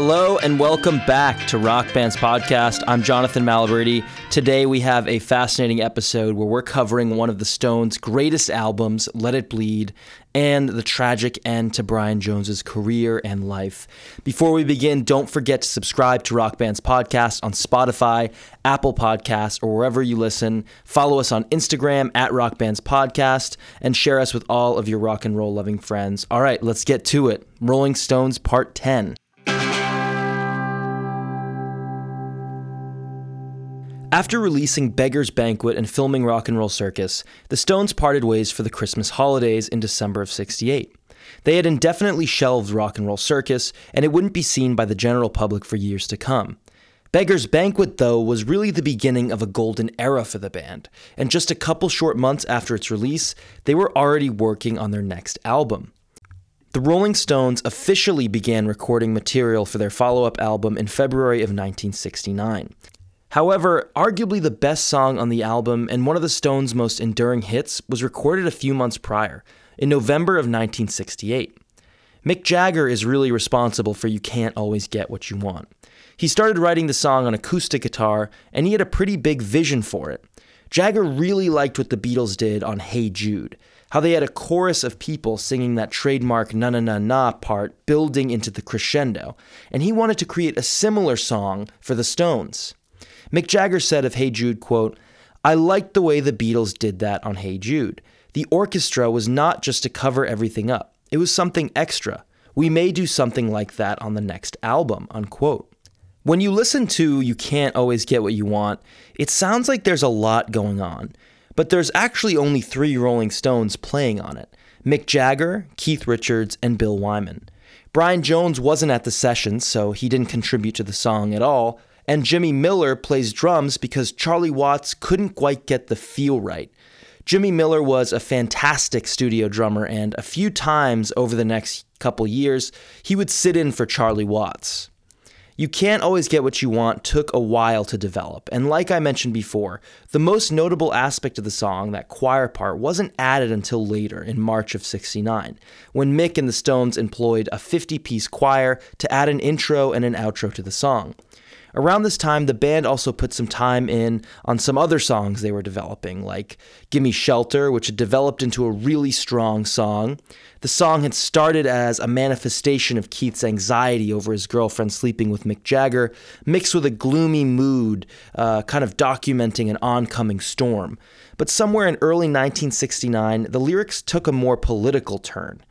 Hello and welcome back to Rock Band's podcast. I'm Jonathan Malaberti. Today we have a fascinating episode where we're covering one of the Stones' greatest albums, Let It Bleed, and the tragic end to Brian Jones's career and life. Before we begin, don't forget to subscribe to Rock Band's podcast on Spotify, Apple Podcasts, or wherever you listen. Follow us on Instagram at Rock Band's podcast and share us with all of your rock and roll loving friends. All right, let's get to it. Rolling Stones Part 10. After releasing Beggar's Banquet and filming Rock and Roll Circus, the Stones parted ways for the Christmas holidays in December of 68. They had indefinitely shelved Rock and Roll Circus, and it wouldn't be seen by the general public for years to come. Beggar's Banquet, though, was really the beginning of a golden era for the band, and just a couple short months after its release, they were already working on their next album. The Rolling Stones officially began recording material for their follow up album in February of 1969. However, arguably the best song on the album and one of the Stones' most enduring hits was recorded a few months prior, in November of 1968. Mick Jagger is really responsible for You Can't Always Get What You Want. He started writing the song on acoustic guitar, and he had a pretty big vision for it. Jagger really liked what the Beatles did on Hey Jude, how they had a chorus of people singing that trademark na na na na part building into the crescendo, and he wanted to create a similar song for the Stones. Mick Jagger said of Hey Jude, quote, I liked the way the Beatles did that on Hey Jude. The orchestra was not just to cover everything up. It was something extra. We may do something like that on the next album, unquote. When you listen to You Can't Always Get What You Want, it sounds like there's a lot going on, but there's actually only three Rolling Stones playing on it Mick Jagger, Keith Richards, and Bill Wyman. Brian Jones wasn't at the sessions, so he didn't contribute to the song at all, and Jimmy Miller plays drums because Charlie Watts couldn't quite get the feel right. Jimmy Miller was a fantastic studio drummer, and a few times over the next couple years, he would sit in for Charlie Watts. You Can't Always Get What You Want took a while to develop, and like I mentioned before, the most notable aspect of the song, that choir part, wasn't added until later, in March of 69, when Mick and the Stones employed a 50 piece choir to add an intro and an outro to the song. Around this time, the band also put some time in on some other songs they were developing, like Gimme Shelter, which had developed into a really strong song. The song had started as a manifestation of Keith's anxiety over his girlfriend sleeping with Mick Jagger, mixed with a gloomy mood, uh, kind of documenting an oncoming storm. But somewhere in early 1969, the lyrics took a more political turn.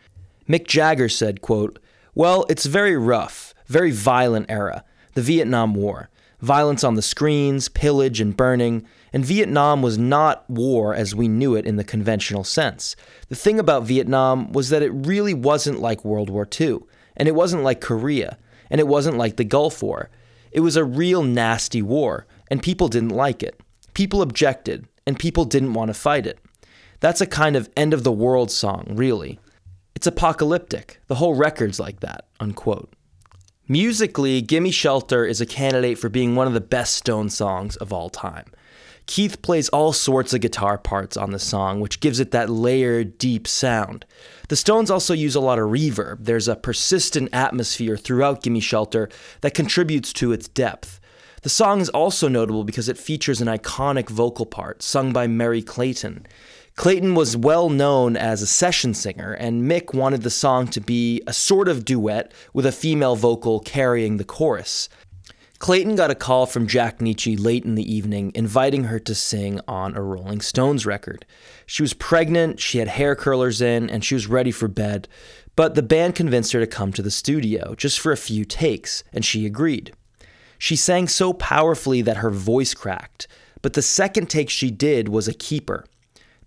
Mick Jagger said, quote, Well, it's very rough, very violent era the Vietnam War. Violence on the screens, pillage and burning, and Vietnam was not war as we knew it in the conventional sense. The thing about Vietnam was that it really wasn't like World War II, and it wasn't like Korea, and it wasn't like the Gulf War. It was a real nasty war, and people didn't like it. People objected, and people didn't want to fight it. That's a kind of end of the world song, really. It's apocalyptic. The whole record's like that, unquote. Musically, Gimme Shelter is a candidate for being one of the best Stone songs of all time. Keith plays all sorts of guitar parts on the song, which gives it that layered, deep sound. The Stones also use a lot of reverb. There's a persistent atmosphere throughout Gimme Shelter that contributes to its depth. The song is also notable because it features an iconic vocal part sung by Merry Clayton. Clayton was well known as a session singer, and Mick wanted the song to be a sort of duet with a female vocal carrying the chorus. Clayton got a call from Jack Nitzsche late in the evening inviting her to sing on a Rolling Stones record. She was pregnant, she had hair curlers in, and she was ready for bed, but the band convinced her to come to the studio just for a few takes, and she agreed. She sang so powerfully that her voice cracked, but the second take she did was a keeper.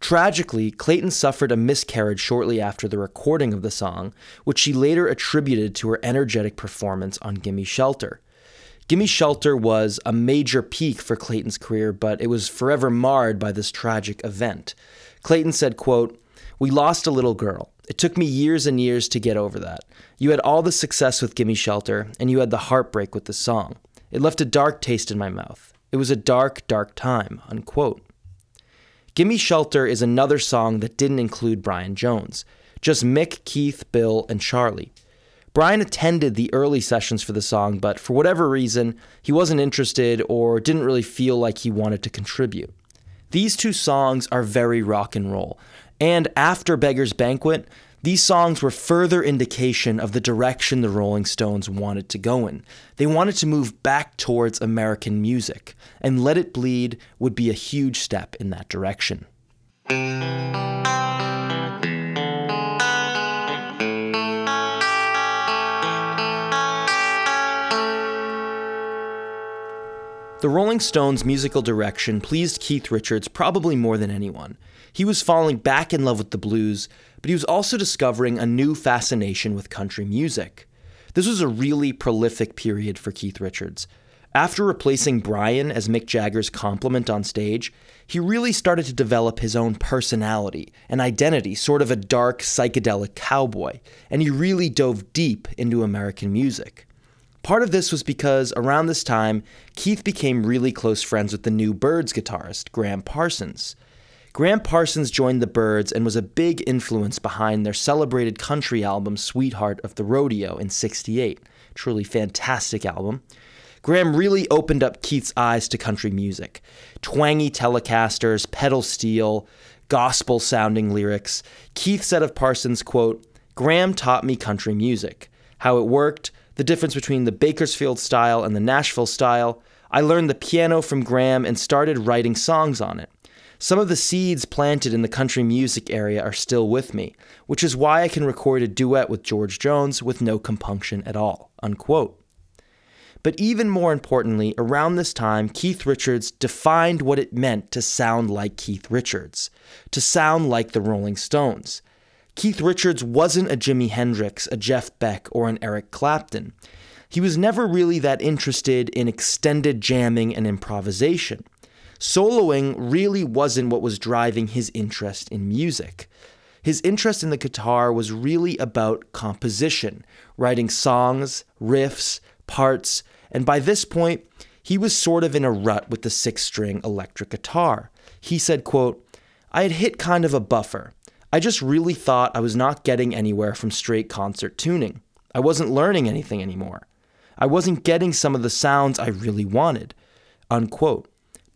Tragically, Clayton suffered a miscarriage shortly after the recording of the song, which she later attributed to her energetic performance on Gimme Shelter. Gimme Shelter was a major peak for Clayton's career, but it was forever marred by this tragic event. Clayton said, quote, We lost a little girl. It took me years and years to get over that. You had all the success with Gimme Shelter, and you had the heartbreak with the song. It left a dark taste in my mouth. It was a dark, dark time, unquote. Gimme Shelter is another song that didn't include Brian Jones, just Mick, Keith, Bill, and Charlie. Brian attended the early sessions for the song, but for whatever reason, he wasn't interested or didn't really feel like he wanted to contribute. These two songs are very rock and roll, and after Beggar's Banquet, these songs were further indication of the direction the Rolling Stones wanted to go in. They wanted to move back towards American music, and Let It Bleed would be a huge step in that direction. The Rolling Stones' musical direction pleased Keith Richards probably more than anyone. He was falling back in love with the blues, but he was also discovering a new fascination with country music. This was a really prolific period for Keith Richards. After replacing Brian as Mick Jagger's complement on stage, he really started to develop his own personality and identity, sort of a dark, psychedelic cowboy, and he really dove deep into American music. Part of this was because around this time, Keith became really close friends with the new Byrds guitarist, Gram Parsons. Gram Parsons joined the Byrds and was a big influence behind their celebrated country album Sweetheart of the Rodeo in 68. Truly fantastic album. Gram really opened up Keith's eyes to country music. Twangy Telecasters, pedal steel, gospel sounding lyrics. Keith said of Parsons, quote, Gram taught me country music, how it worked, the difference between the Bakersfield style and the Nashville style. I learned the piano from Gram and started writing songs on it. Some of the seeds planted in the country music area are still with me, which is why I can record a duet with George Jones with no compunction at all. Unquote. But even more importantly, around this time, Keith Richards defined what it meant to sound like Keith Richards, to sound like the Rolling Stones. Keith Richards wasn't a Jimi Hendrix, a Jeff Beck, or an Eric Clapton. He was never really that interested in extended jamming and improvisation. Soloing really wasn't what was driving his interest in music. His interest in the guitar was really about composition, writing songs, riffs, parts, and by this point, he was sort of in a rut with the six string electric guitar. He said, quote, I had hit kind of a buffer. I just really thought I was not getting anywhere from straight concert tuning. I wasn't learning anything anymore. I wasn't getting some of the sounds I really wanted. Unquote.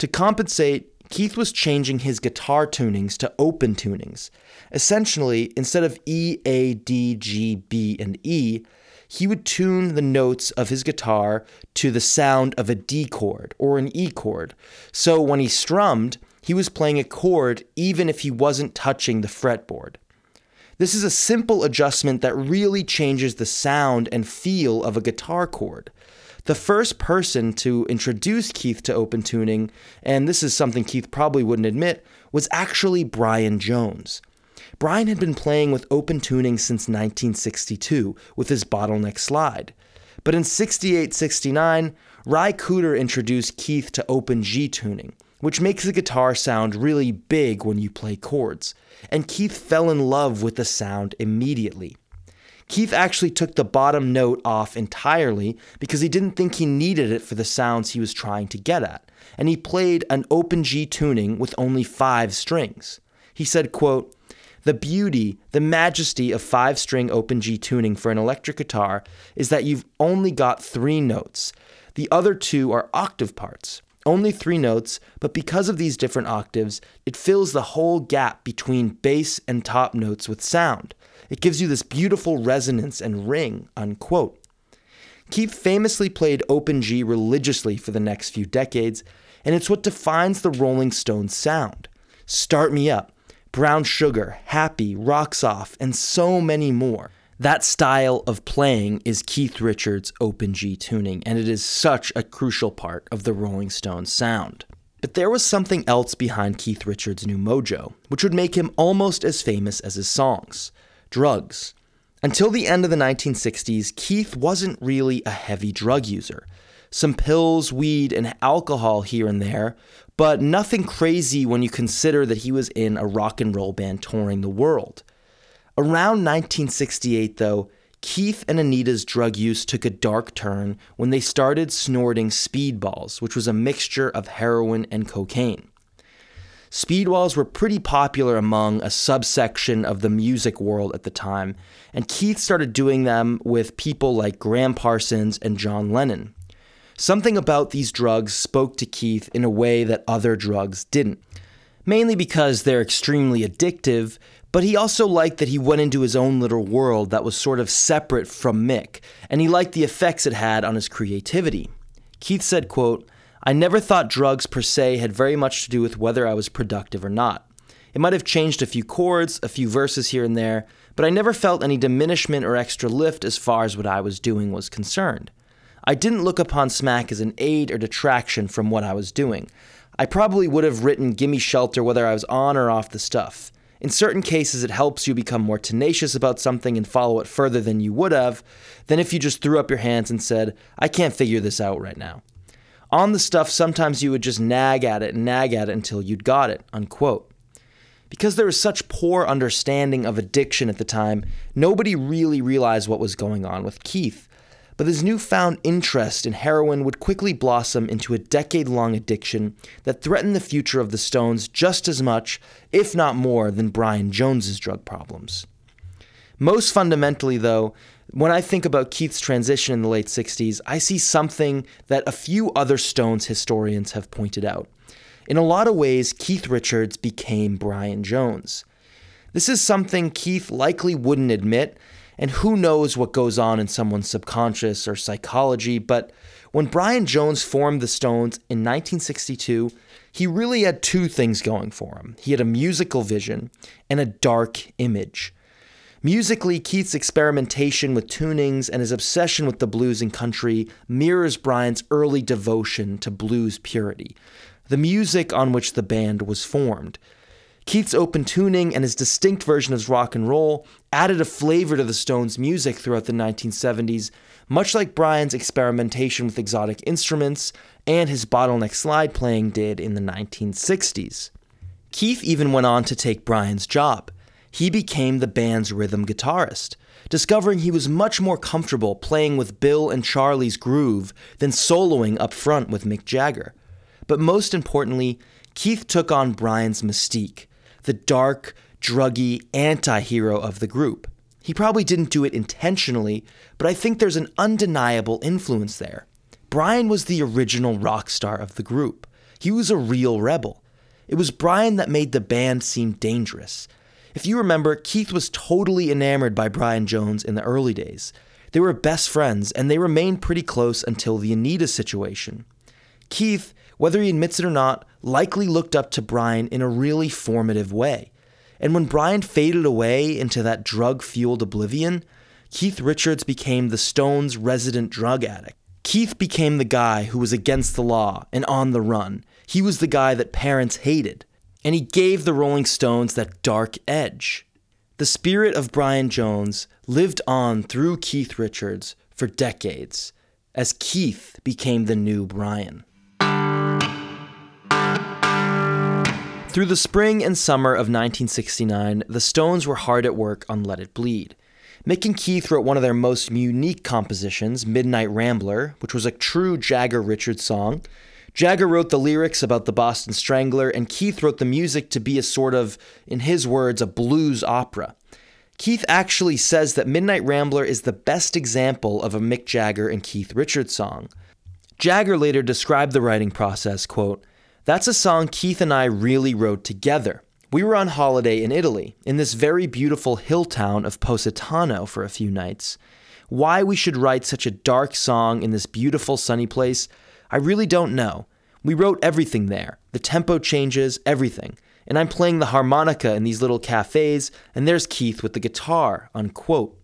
To compensate, Keith was changing his guitar tunings to open tunings. Essentially, instead of E, A, D, G, B, and E, he would tune the notes of his guitar to the sound of a D chord or an E chord. So when he strummed, he was playing a chord even if he wasn't touching the fretboard. This is a simple adjustment that really changes the sound and feel of a guitar chord. The first person to introduce Keith to open tuning, and this is something Keith probably wouldn't admit, was actually Brian Jones. Brian had been playing with open tuning since 1962 with his bottleneck slide. But in 68 69, Ry Cooder introduced Keith to open G tuning, which makes the guitar sound really big when you play chords. And Keith fell in love with the sound immediately. Keith actually took the bottom note off entirely because he didn't think he needed it for the sounds he was trying to get at, and he played an open G tuning with only five strings. He said, quote, the beauty, the majesty of five string open G tuning for an electric guitar is that you've only got three notes. The other two are octave parts only three notes, but because of these different octaves, it fills the whole gap between bass and top notes with sound. It gives you this beautiful resonance and ring, unquote. Keith famously played open G religiously for the next few decades, and it's what defines the Rolling Stones sound. Start Me Up, Brown Sugar, Happy, Rocks Off, and so many more. That style of playing is Keith Richards' open G tuning, and it is such a crucial part of the Rolling Stones sound. But there was something else behind Keith Richards' new mojo, which would make him almost as famous as his songs drugs. Until the end of the 1960s, Keith wasn't really a heavy drug user. Some pills, weed, and alcohol here and there, but nothing crazy when you consider that he was in a rock and roll band touring the world. Around 1968, though, Keith and Anita's drug use took a dark turn when they started snorting speedballs, which was a mixture of heroin and cocaine. Speedballs were pretty popular among a subsection of the music world at the time, and Keith started doing them with people like Gram Parsons and John Lennon. Something about these drugs spoke to Keith in a way that other drugs didn't. Mainly because they're extremely addictive, but he also liked that he went into his own little world that was sort of separate from Mick, and he liked the effects it had on his creativity. Keith said, quote, I never thought drugs per se had very much to do with whether I was productive or not. It might have changed a few chords, a few verses here and there, but I never felt any diminishment or extra lift as far as what I was doing was concerned. I didn't look upon smack as an aid or detraction from what I was doing. I probably would have written Gimme Shelter whether I was on or off the stuff. In certain cases, it helps you become more tenacious about something and follow it further than you would have than if you just threw up your hands and said, I can't figure this out right now. On the stuff, sometimes you would just nag at it and nag at it until you'd got it. Unquote. Because there was such poor understanding of addiction at the time, nobody really realized what was going on with Keith. But his newfound interest in heroin would quickly blossom into a decade long addiction that threatened the future of the Stones just as much, if not more, than Brian Jones's drug problems. Most fundamentally, though, when I think about Keith's transition in the late 60s, I see something that a few other Stones historians have pointed out. In a lot of ways, Keith Richards became Brian Jones. This is something Keith likely wouldn't admit, and who knows what goes on in someone's subconscious or psychology, but when Brian Jones formed the Stones in 1962, he really had two things going for him. He had a musical vision and a dark image. Musically, Keith's experimentation with tunings and his obsession with the blues and country mirrors Brian's early devotion to blues purity, the music on which the band was formed. Keith's open tuning and his distinct version of rock and roll added a flavor to the Stones' music throughout the 1970s, much like Brian's experimentation with exotic instruments and his bottleneck slide playing did in the 1960s. Keith even went on to take Brian's job. He became the band's rhythm guitarist, discovering he was much more comfortable playing with Bill and Charlie's groove than soloing up front with Mick Jagger. But most importantly, Keith took on Brian's mystique the dark, druggy anti hero of the group. He probably didn't do it intentionally, but I think there's an undeniable influence there. Brian was the original rock star of the group. He was a real rebel. It was Brian that made the band seem dangerous. If you remember, Keith was totally enamored by Brian Jones in the early days. They were best friends, and they remained pretty close until the Anita situation. Keith, whether he admits it or not, likely looked up to Brian in a really formative way. And when Brian faded away into that drug fueled oblivion, Keith Richards became the Stones' resident drug addict. Keith became the guy who was against the law and on the run. He was the guy that parents hated. And he gave the Rolling Stones that dark edge. The spirit of Brian Jones lived on through Keith Richards for decades as Keith became the new Brian. Through the spring and summer of 1969, the Stones were hard at work on Let It Bleed. Mick and Keith wrote one of their most unique compositions, Midnight Rambler, which was a true Jagger Richards song. Jagger wrote the lyrics about the Boston Strangler, and Keith wrote the music to be a sort of, in his words, a blues opera. Keith actually says that Midnight Rambler is the best example of a Mick Jagger and Keith Richards song. Jagger later described the writing process, quote, that's a song Keith and I really wrote together. We were on holiday in Italy, in this very beautiful hill town of Positano for a few nights. Why we should write such a dark song in this beautiful sunny place, I really don't know. We wrote everything there the tempo changes, everything. And I'm playing the harmonica in these little cafes, and there's Keith with the guitar. Unquote.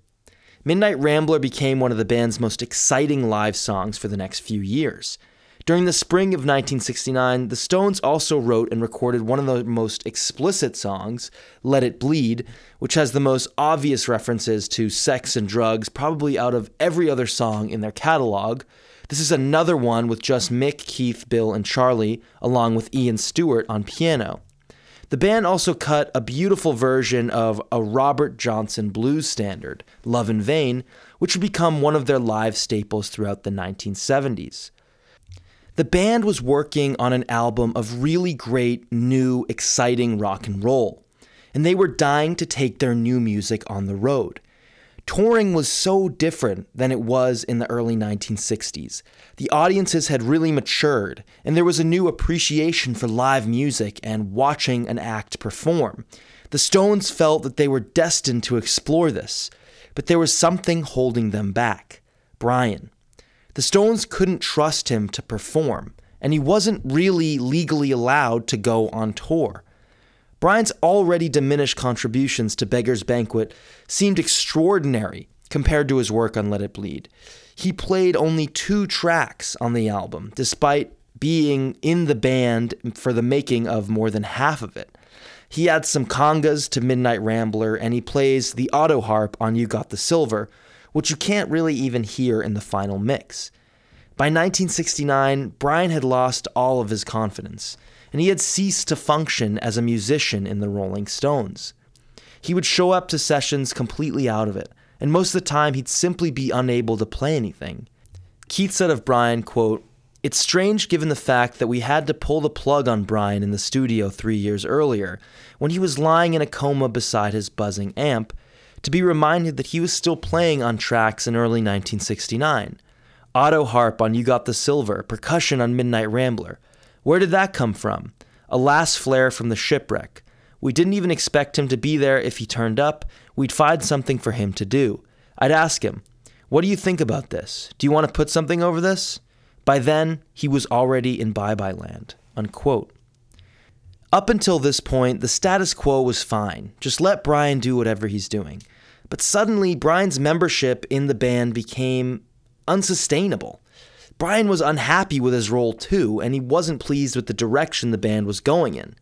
Midnight Rambler became one of the band's most exciting live songs for the next few years. During the spring of 1969, the Stones also wrote and recorded one of the most explicit songs, Let It Bleed, which has the most obvious references to sex and drugs, probably out of every other song in their catalog. This is another one with just Mick, Keith, Bill, and Charlie, along with Ian Stewart on piano. The band also cut a beautiful version of a Robert Johnson blues standard, Love in Vain, which would become one of their live staples throughout the 1970s. The band was working on an album of really great, new, exciting rock and roll, and they were dying to take their new music on the road. Touring was so different than it was in the early 1960s. The audiences had really matured, and there was a new appreciation for live music and watching an act perform. The Stones felt that they were destined to explore this, but there was something holding them back Brian. The Stones couldn't trust him to perform, and he wasn't really legally allowed to go on tour. Brian's already diminished contributions to Beggar's Banquet seemed extraordinary compared to his work on Let It Bleed. He played only two tracks on the album, despite being in the band for the making of more than half of it. He adds some congas to Midnight Rambler, and he plays the auto harp on You Got the Silver, which you can't really even hear in the final mix. By 1969, Brian had lost all of his confidence and he had ceased to function as a musician in the Rolling Stones. He would show up to sessions completely out of it, and most of the time he'd simply be unable to play anything. Keith said of Brian, quote, It's strange given the fact that we had to pull the plug on Brian in the studio three years earlier, when he was lying in a coma beside his buzzing amp, to be reminded that he was still playing on tracks in early 1969. Auto harp on You Got the Silver, percussion on Midnight Rambler, where did that come from? A last flare from the shipwreck. We didn't even expect him to be there if he turned up. We'd find something for him to do. I'd ask him, What do you think about this? Do you want to put something over this? By then, he was already in bye bye land. Unquote. Up until this point, the status quo was fine. Just let Brian do whatever he's doing. But suddenly, Brian's membership in the band became unsustainable. Brian was unhappy with his role too, and he wasn't pleased with the direction the band was going in.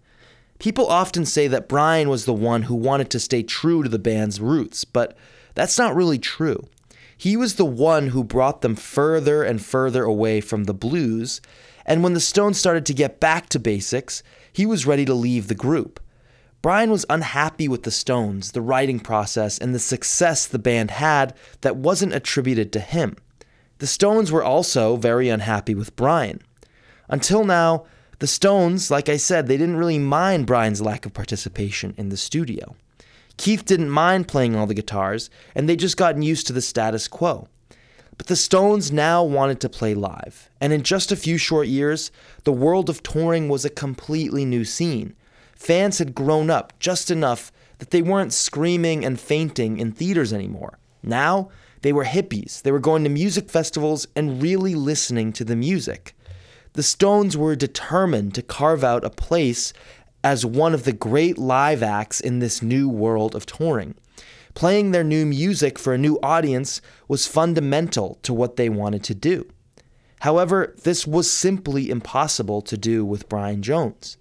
People often say that Brian was the one who wanted to stay true to the band's roots, but that's not really true. He was the one who brought them further and further away from the blues, and when the Stones started to get back to basics, he was ready to leave the group. Brian was unhappy with the Stones, the writing process, and the success the band had that wasn't attributed to him. The Stones were also very unhappy with Brian. Until now, the Stones, like I said, they didn't really mind Brian's lack of participation in the studio. Keith didn't mind playing all the guitars, and they'd just gotten used to the status quo. But the Stones now wanted to play live, and in just a few short years, the world of touring was a completely new scene. Fans had grown up just enough that they weren't screaming and fainting in theaters anymore. Now, they were hippies. They were going to music festivals and really listening to the music. The Stones were determined to carve out a place as one of the great live acts in this new world of touring. Playing their new music for a new audience was fundamental to what they wanted to do. However, this was simply impossible to do with Brian Jones.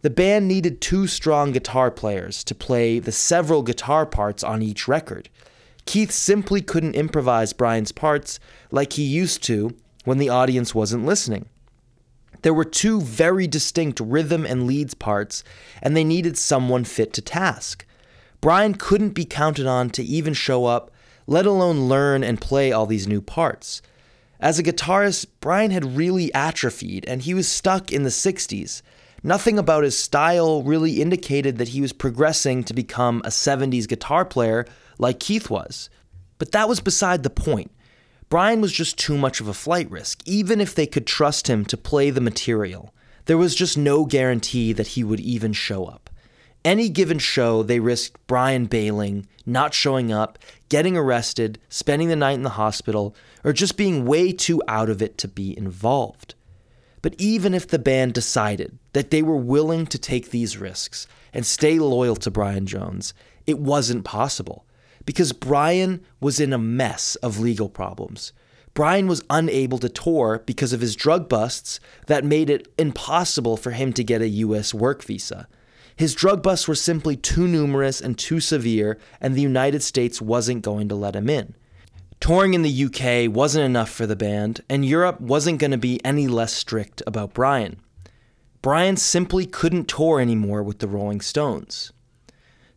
The band needed two strong guitar players to play the several guitar parts on each record. Keith simply couldn't improvise Brian's parts like he used to when the audience wasn't listening. There were two very distinct rhythm and leads parts, and they needed someone fit to task. Brian couldn't be counted on to even show up, let alone learn and play all these new parts. As a guitarist, Brian had really atrophied, and he was stuck in the 60s. Nothing about his style really indicated that he was progressing to become a 70s guitar player like Keith was. But that was beside the point. Brian was just too much of a flight risk, even if they could trust him to play the material. There was just no guarantee that he would even show up. Any given show, they risked Brian bailing, not showing up, getting arrested, spending the night in the hospital, or just being way too out of it to be involved. But even if the band decided that they were willing to take these risks and stay loyal to Brian Jones, it wasn't possible because Brian was in a mess of legal problems. Brian was unable to tour because of his drug busts that made it impossible for him to get a US work visa. His drug busts were simply too numerous and too severe, and the United States wasn't going to let him in. Touring in the UK wasn't enough for the band, and Europe wasn't going to be any less strict about Brian. Brian simply couldn't tour anymore with the Rolling Stones.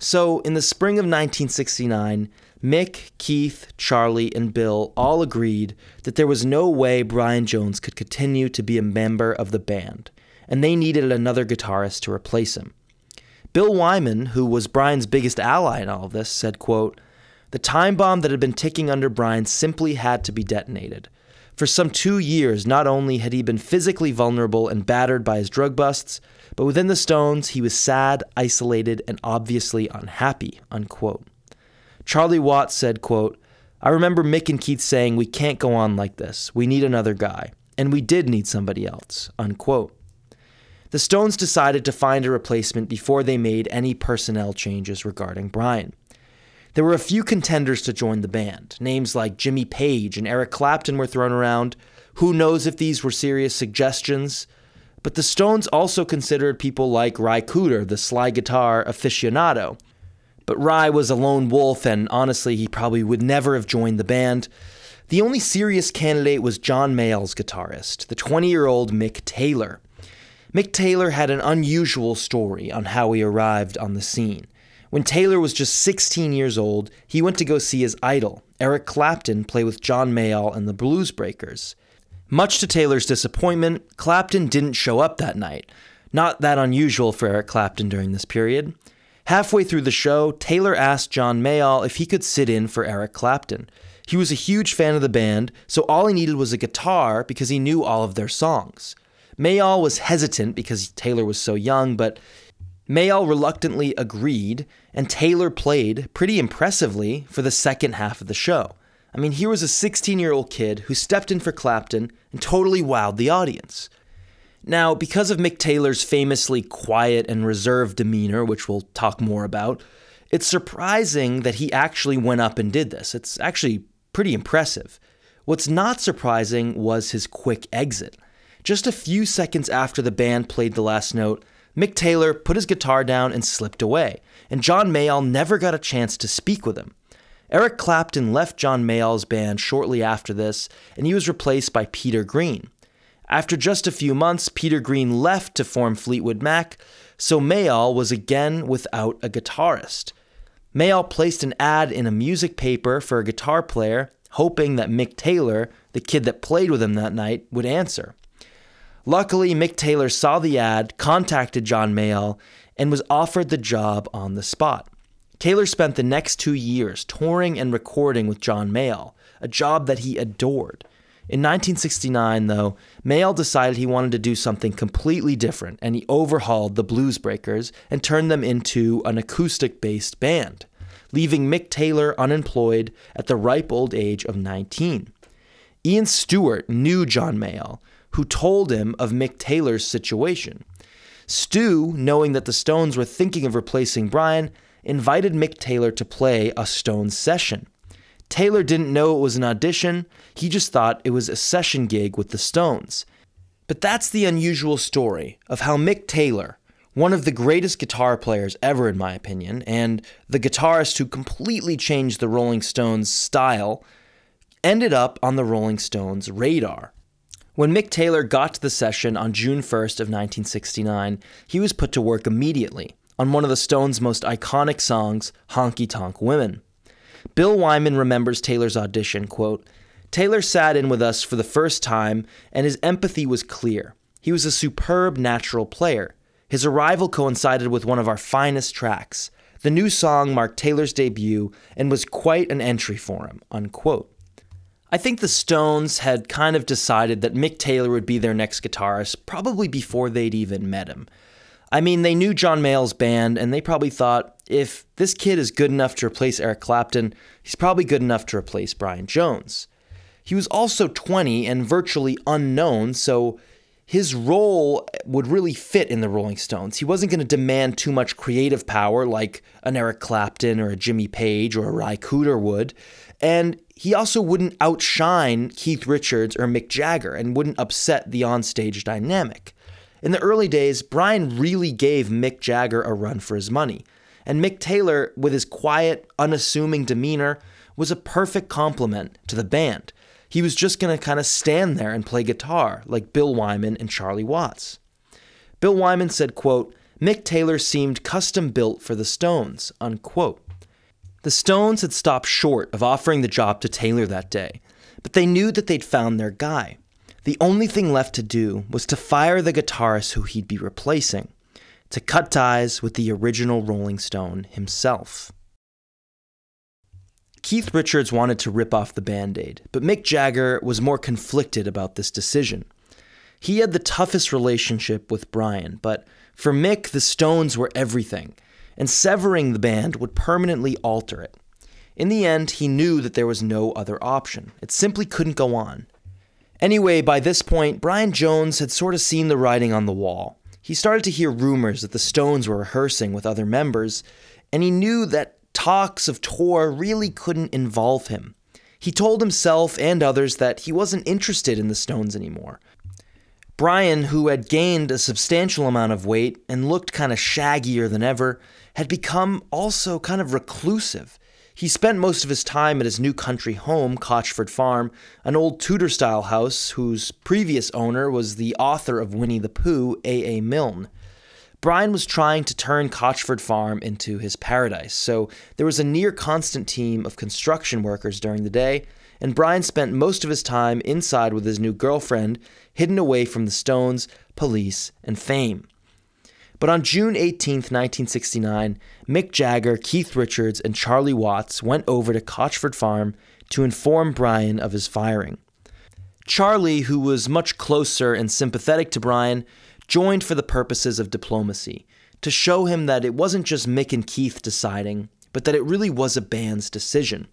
So, in the spring of 1969, Mick, Keith, Charlie, and Bill all agreed that there was no way Brian Jones could continue to be a member of the band, and they needed another guitarist to replace him. Bill Wyman, who was Brian's biggest ally in all of this, said, quote, The time bomb that had been ticking under Brian simply had to be detonated. For some two years, not only had he been physically vulnerable and battered by his drug busts, but within the Stones, he was sad, isolated, and obviously unhappy, unquote. Charlie Watts said, quote, I remember Mick and Keith saying, we can't go on like this. We need another guy. And we did need somebody else, unquote. The Stones decided to find a replacement before they made any personnel changes regarding Brian. There were a few contenders to join the band. Names like Jimmy Page and Eric Clapton were thrown around. Who knows if these were serious suggestions? But the Stones also considered people like Ry Cooder, the sly guitar aficionado. But Ry was a lone wolf, and honestly, he probably would never have joined the band. The only serious candidate was John Mayall's guitarist, the 20 year old Mick Taylor. Mick Taylor had an unusual story on how he arrived on the scene. When Taylor was just 16 years old, he went to go see his idol, Eric Clapton, play with John Mayall and the Blues Breakers. Much to Taylor's disappointment, Clapton didn't show up that night. Not that unusual for Eric Clapton during this period. Halfway through the show, Taylor asked John Mayall if he could sit in for Eric Clapton. He was a huge fan of the band, so all he needed was a guitar because he knew all of their songs. Mayall was hesitant because Taylor was so young, but Mayall reluctantly agreed, and Taylor played pretty impressively for the second half of the show. I mean, here was a 16 year old kid who stepped in for Clapton and totally wowed the audience. Now, because of Mick Taylor's famously quiet and reserved demeanor, which we'll talk more about, it's surprising that he actually went up and did this. It's actually pretty impressive. What's not surprising was his quick exit. Just a few seconds after the band played the last note, Mick Taylor put his guitar down and slipped away, and John Mayall never got a chance to speak with him. Eric Clapton left John Mayall's band shortly after this, and he was replaced by Peter Green. After just a few months, Peter Green left to form Fleetwood Mac, so Mayall was again without a guitarist. Mayall placed an ad in a music paper for a guitar player, hoping that Mick Taylor, the kid that played with him that night, would answer. Luckily, Mick Taylor saw the ad, contacted John Mayall, and was offered the job on the spot. Taylor spent the next two years touring and recording with John Mayall, a job that he adored. In 1969, though, Mayall decided he wanted to do something completely different, and he overhauled the Blues Breakers and turned them into an acoustic based band, leaving Mick Taylor unemployed at the ripe old age of 19. Ian Stewart knew John Mayall, who told him of Mick Taylor's situation. Stu, knowing that the Stones were thinking of replacing Brian, invited Mick Taylor to play a Stones session. Taylor didn't know it was an audition, he just thought it was a session gig with the Stones. But that's the unusual story of how Mick Taylor, one of the greatest guitar players ever, in my opinion, and the guitarist who completely changed the Rolling Stones' style, ended up on the Rolling Stones' radar. When Mick Taylor got to the session on June 1st of 1969, he was put to work immediately on one of the Stones' most iconic songs, Honky Tonk Women. Bill Wyman remembers Taylor's audition, quote, Taylor sat in with us for the first time, and his empathy was clear. He was a superb natural player. His arrival coincided with one of our finest tracks. The new song marked Taylor's debut and was quite an entry for him, unquote. I think the Stones had kind of decided that Mick Taylor would be their next guitarist probably before they'd even met him. I mean, they knew John Mayall's band, and they probably thought if this kid is good enough to replace Eric Clapton, he's probably good enough to replace Brian Jones. He was also 20 and virtually unknown, so his role would really fit in the Rolling Stones. He wasn't going to demand too much creative power like an Eric Clapton or a Jimmy Page or a Ry Cooder would. And he also wouldn't outshine Keith Richards or Mick Jagger and wouldn't upset the onstage dynamic. In the early days, Brian really gave Mick Jagger a run for his money. And Mick Taylor, with his quiet, unassuming demeanor, was a perfect complement to the band. He was just going to kind of stand there and play guitar like Bill Wyman and Charlie Watts. Bill Wyman said, quote, Mick Taylor seemed custom built for the Stones, unquote. The Stones had stopped short of offering the job to Taylor that day, but they knew that they'd found their guy. The only thing left to do was to fire the guitarist who he'd be replacing, to cut ties with the original Rolling Stone himself. Keith Richards wanted to rip off the band aid, but Mick Jagger was more conflicted about this decision. He had the toughest relationship with Brian, but for Mick, the Stones were everything, and severing the band would permanently alter it. In the end, he knew that there was no other option. It simply couldn't go on. Anyway, by this point, Brian Jones had sort of seen the writing on the wall. He started to hear rumors that the Stones were rehearsing with other members, and he knew that talks of tour really couldn't involve him. He told himself and others that he wasn't interested in the Stones anymore. Brian, who had gained a substantial amount of weight and looked kind of shaggier than ever, had become also kind of reclusive. He spent most of his time at his new country home, Cotchford Farm, an old Tudor style house whose previous owner was the author of Winnie the Pooh, A. A. Milne. Brian was trying to turn Cotchford Farm into his paradise, so there was a near constant team of construction workers during the day, and Brian spent most of his time inside with his new girlfriend, hidden away from the Stones, police, and fame. But on June 18, 1969, Mick Jagger, Keith Richards, and Charlie Watts went over to Cotchford Farm to inform Brian of his firing. Charlie, who was much closer and sympathetic to Brian, joined for the purposes of diplomacy, to show him that it wasn't just Mick and Keith deciding, but that it really was a band's decision.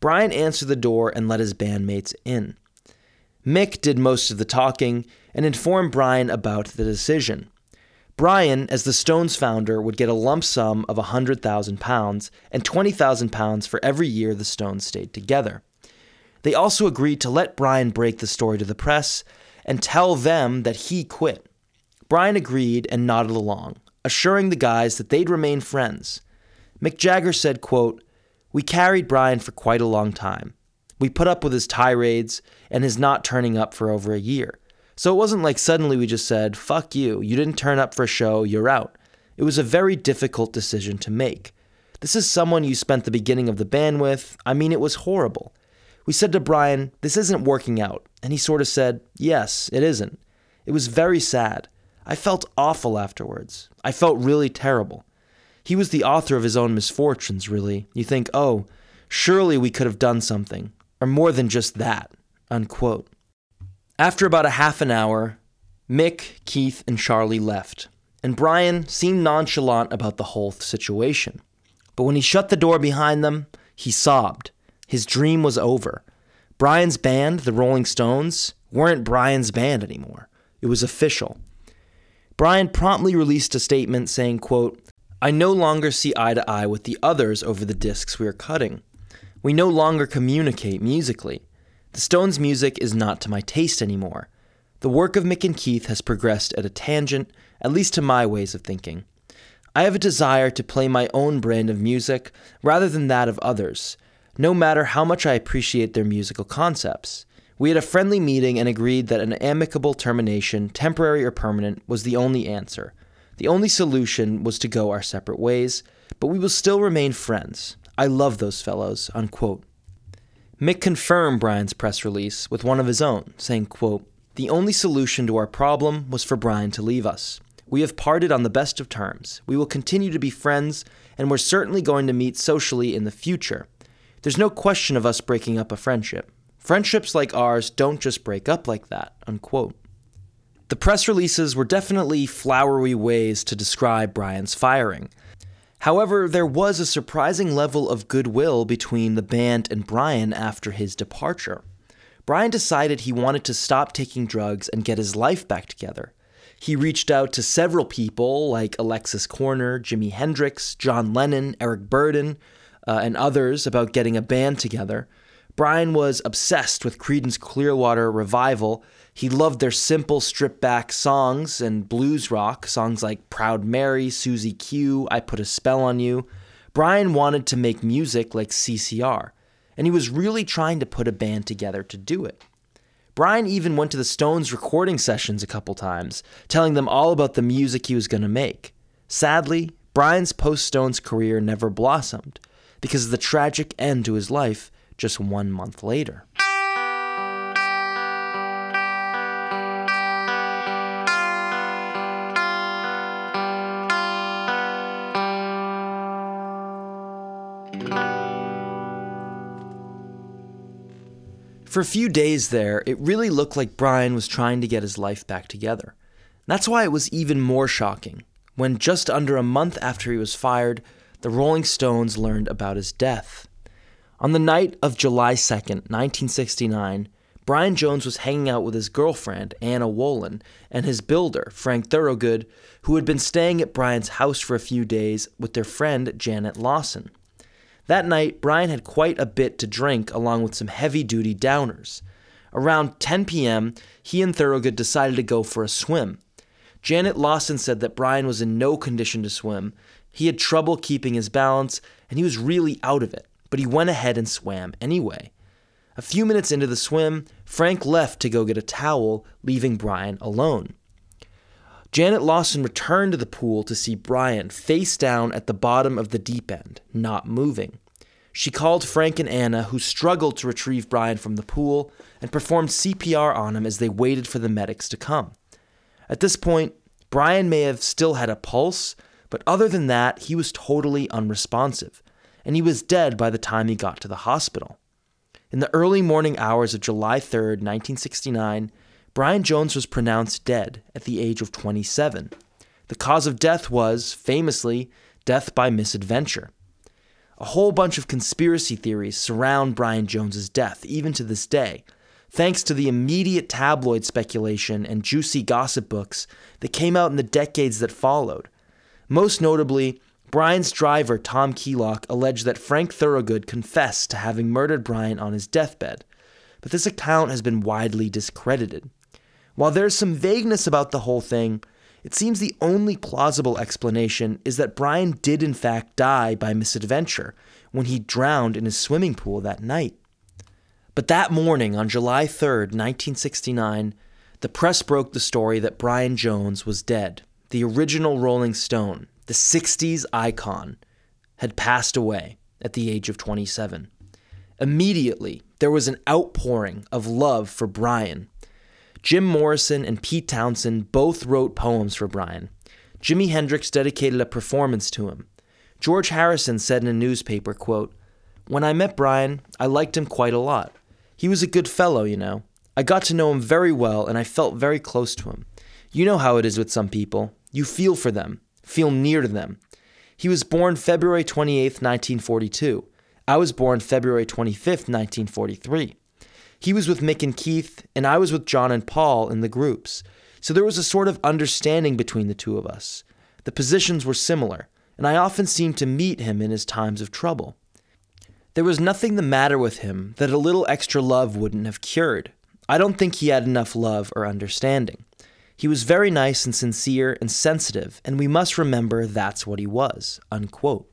Brian answered the door and let his bandmates in. Mick did most of the talking and informed Brian about the decision. Brian, as the Stones founder, would get a lump sum of £100,000 and £20,000 for every year the Stones stayed together. They also agreed to let Brian break the story to the press and tell them that he quit. Brian agreed and nodded along, assuring the guys that they'd remain friends. Mick Jagger said, quote, We carried Brian for quite a long time. We put up with his tirades and his not turning up for over a year. So it wasn't like suddenly we just said, fuck you, you didn't turn up for a show, you're out. It was a very difficult decision to make. This is someone you spent the beginning of the band with. I mean, it was horrible. We said to Brian, This isn't working out. And he sort of said, Yes, it isn't. It was very sad. I felt awful afterwards. I felt really terrible. He was the author of his own misfortunes, really. You think, oh, surely we could have done something, or more than just that. Unquote. After about a half an hour, Mick, Keith, and Charlie left, and Brian seemed nonchalant about the whole situation. But when he shut the door behind them, he sobbed. His dream was over. Brian's band, the Rolling Stones, weren't Brian's band anymore. It was official. Brian promptly released a statement saying, quote, I no longer see eye to eye with the others over the discs we are cutting. We no longer communicate musically. The Stones' music is not to my taste anymore. The work of Mick and Keith has progressed at a tangent, at least to my ways of thinking. I have a desire to play my own brand of music rather than that of others, no matter how much I appreciate their musical concepts. We had a friendly meeting and agreed that an amicable termination, temporary or permanent, was the only answer. The only solution was to go our separate ways, but we will still remain friends. I love those fellows. Unquote. Mick confirmed Brian's press release with one of his own, saying, quote, The only solution to our problem was for Brian to leave us. We have parted on the best of terms. We will continue to be friends, and we're certainly going to meet socially in the future. There's no question of us breaking up a friendship. Friendships like ours don't just break up like that. Unquote. The press releases were definitely flowery ways to describe Brian's firing. However, there was a surprising level of goodwill between the band and Brian after his departure. Brian decided he wanted to stop taking drugs and get his life back together. He reached out to several people like Alexis Korner, Jimi Hendrix, John Lennon, Eric Burdon, uh, and others about getting a band together. Brian was obsessed with Creedence Clearwater Revival. He loved their simple, stripped back songs and blues rock, songs like Proud Mary, Susie Q, I Put a Spell on You. Brian wanted to make music like CCR, and he was really trying to put a band together to do it. Brian even went to the Stones recording sessions a couple times, telling them all about the music he was going to make. Sadly, Brian's post Stones career never blossomed. because of the tragic end to his life just one month later. For a few days there, it really looked like Brian was trying to get his life back together. That's why it was even more shocking when, just under a month after he was fired, the Rolling Stones learned about his death. On the night of July 2nd, 1969, Brian Jones was hanging out with his girlfriend, Anna Wohlin, and his builder, Frank Thorogood, who had been staying at Brian's house for a few days with their friend, Janet Lawson. That night, Brian had quite a bit to drink along with some heavy duty downers. Around 10 p.m., he and Thorogood decided to go for a swim. Janet Lawson said that Brian was in no condition to swim. He had trouble keeping his balance, and he was really out of it, but he went ahead and swam anyway. A few minutes into the swim, Frank left to go get a towel, leaving Brian alone. Janet Lawson returned to the pool to see Brian face down at the bottom of the deep end, not moving. She called Frank and Anna, who struggled to retrieve Brian from the pool, and performed CPR on him as they waited for the medics to come. At this point, Brian may have still had a pulse, but other than that, he was totally unresponsive, and he was dead by the time he got to the hospital. In the early morning hours of July 3, 1969, Brian Jones was pronounced dead at the age of 27. The cause of death was, famously, death by misadventure. A whole bunch of conspiracy theories surround Brian Jones's death, even to this day, thanks to the immediate tabloid speculation and juicy gossip books that came out in the decades that followed. Most notably, Brian's driver, Tom Keylock, alleged that Frank Thorogood confessed to having murdered Brian on his deathbed, but this account has been widely discredited. While there's some vagueness about the whole thing, it seems the only plausible explanation is that Brian did in fact die by misadventure when he drowned in his swimming pool that night. But that morning, on July 3rd, 1969, the press broke the story that Brian Jones was dead. The original Rolling Stone, the 60s icon, had passed away at the age of 27. Immediately, there was an outpouring of love for Brian Jim Morrison and Pete Townshend both wrote poems for Brian. Jimi Hendrix dedicated a performance to him. George Harrison said in a newspaper, quote, When I met Brian, I liked him quite a lot. He was a good fellow, you know. I got to know him very well and I felt very close to him. You know how it is with some people. You feel for them, feel near to them. He was born February 28, 1942. I was born February 25, 1943. He was with Mick and Keith, and I was with John and Paul in the groups. So there was a sort of understanding between the two of us. The positions were similar, and I often seemed to meet him in his times of trouble. There was nothing the matter with him that a little extra love wouldn't have cured. I don't think he had enough love or understanding. He was very nice and sincere and sensitive, and we must remember that's what he was. Unquote.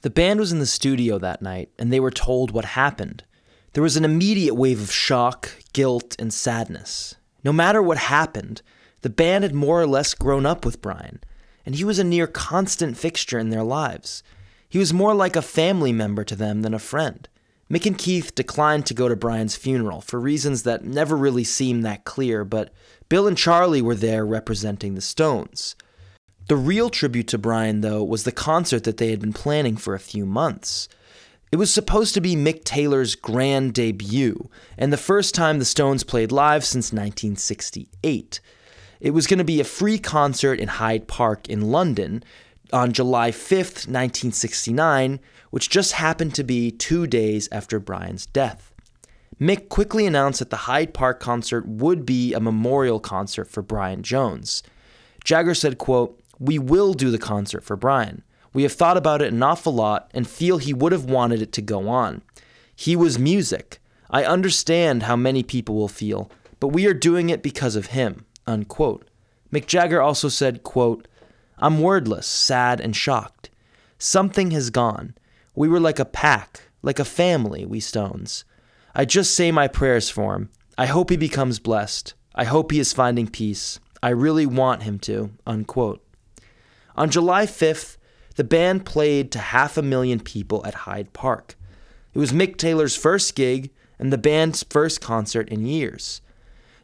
The band was in the studio that night, and they were told what happened. There was an immediate wave of shock, guilt, and sadness. No matter what happened, the band had more or less grown up with Brian, and he was a near constant fixture in their lives. He was more like a family member to them than a friend. Mick and Keith declined to go to Brian's funeral for reasons that never really seemed that clear, but Bill and Charlie were there representing the Stones. The real tribute to Brian, though, was the concert that they had been planning for a few months. It was supposed to be Mick Taylor's grand debut, and the first time the Stones played live since 1968. It was going to be a free concert in Hyde Park in London on July 5th, 1969, which just happened to be two days after Brian's death. Mick quickly announced that the Hyde Park concert would be a memorial concert for Brian Jones. Jagger said, quote, We will do the concert for Brian. We have thought about it an awful lot and feel he would have wanted it to go on. He was music. I understand how many people will feel, but we are doing it because of him. Unquote. Mick Jagger also said, quote, I'm wordless, sad, and shocked. Something has gone. We were like a pack, like a family, we Stones. I just say my prayers for him. I hope he becomes blessed. I hope he is finding peace. I really want him to. Unquote. On July 5th, the band played to half a million people at Hyde Park. It was Mick Taylor's first gig and the band's first concert in years.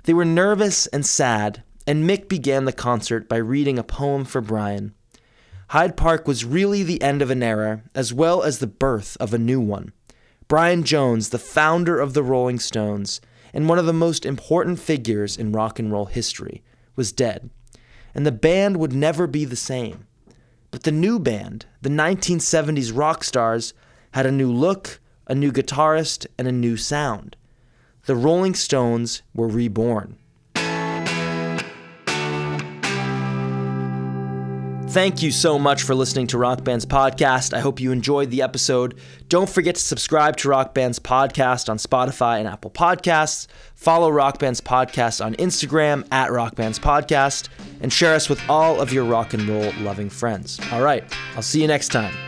They were nervous and sad, and Mick began the concert by reading a poem for Brian. Hyde Park was really the end of an era, as well as the birth of a new one. Brian Jones, the founder of the Rolling Stones, and one of the most important figures in rock and roll history, was dead, and the band would never be the same. But the new band, the 1970s rock stars, had a new look, a new guitarist, and a new sound. The Rolling Stones were reborn. Thank you so much for listening to Rock Band's podcast. I hope you enjoyed the episode. Don't forget to subscribe to Rock Band's podcast on Spotify and Apple Podcasts. Follow Rock Band's podcast on Instagram at Rock Band's podcast and share us with all of your rock and roll loving friends. All right, I'll see you next time.